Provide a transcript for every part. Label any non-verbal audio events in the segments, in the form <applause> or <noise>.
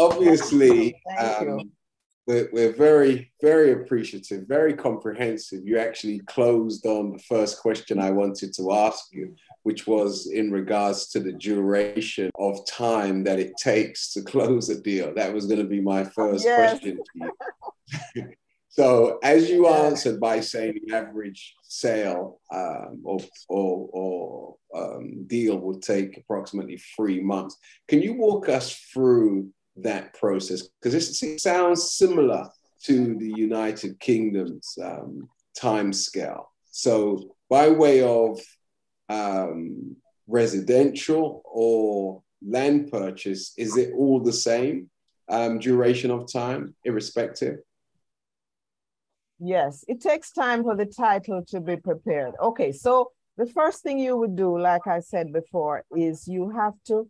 obviously, um, we're, we're very, very appreciative, very comprehensive. You actually closed on the first question I wanted to ask you, which was in regards to the duration of time that it takes to close a deal. That was going to be my first yes. question to you. <laughs> so, as you answered by saying the average sale um, or, or, or um, deal would take approximately three months, can you walk us through that process? Because it sounds similar to the United Kingdom's um, time scale. So, by way of um, residential or land purchase, is it all the same um, duration of time, irrespective? Yes, it takes time for the title to be prepared. Okay, so the first thing you would do, like I said before, is you have to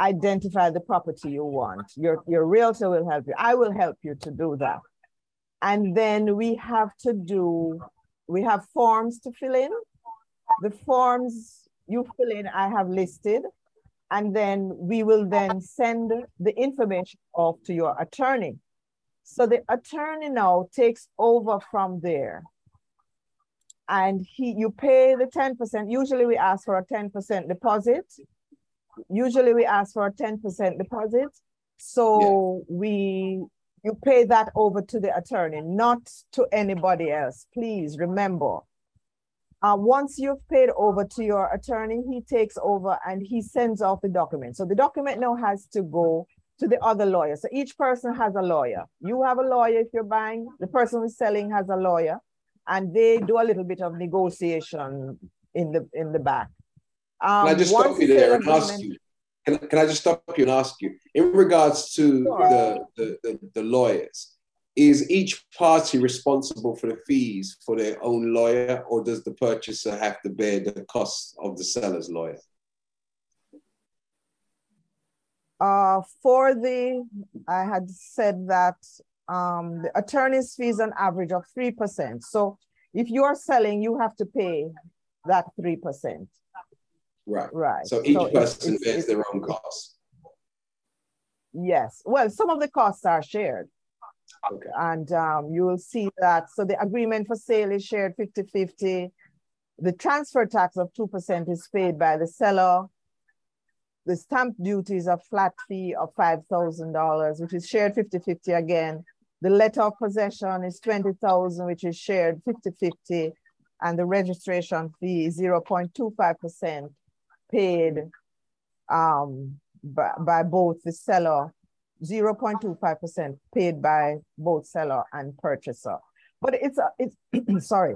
identify the property you want. Your, your realtor will help you. I will help you to do that. And then we have to do, we have forms to fill in. The forms you fill in, I have listed. And then we will then send the information off to your attorney. So the attorney now takes over from there. And he, you pay the 10%. Usually we ask for a 10% deposit usually we ask for a 10% deposit. So yeah. we you pay that over to the attorney, not to anybody else. Please remember. Uh, once you've paid over to your attorney, he takes over and he sends off the document. So the document now has to go to the other lawyer. So each person has a lawyer. You have a lawyer if you're buying, the person who's selling has a lawyer, and they do a little bit of negotiation in the in the back. Um, can I just stop you there and ask you? Can, can I just stop you and ask you, in regards to sure. the, the, the, the lawyers, is each party responsible for the fees for their own lawyer, or does the purchaser have to bear the cost of the seller's lawyer? Uh, for the, I had said that um, the attorney's fees an average of 3%. So if you are selling, you have to pay that 3%. Right. Right. So each so person it's, bears it's, their own costs. Yes. Well, some of the costs are shared. Okay. And um, you will see that. So the agreement for sale is shared 50 50. The transfer tax of 2% is paid by the seller. The stamp duty is a flat fee of $5,000, which is shared 50 50 again. The letter of possession is 20,000, which is shared 50 50. And the registration fee is 0.25% paid um, by, by both the seller, 0.25% paid by both seller and purchaser. But it's, a, it's <clears throat> sorry,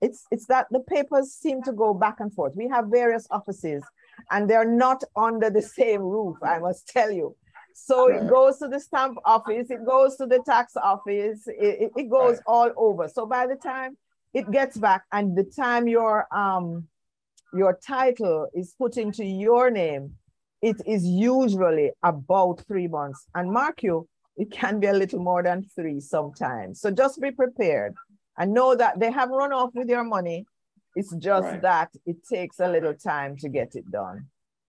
it's, it's that the papers seem to go back and forth. We have various offices and they're not under the same roof, I must tell you. So right. it goes to the stamp office, it goes to the tax office, it, it goes right. all over. So by the time it gets back and the time your um your title is put into your name, it is usually about three months. And mark you, it can be a little more than three sometimes. So just be prepared and know that they have run off with your money. It's just right. that it takes a little time to get it done.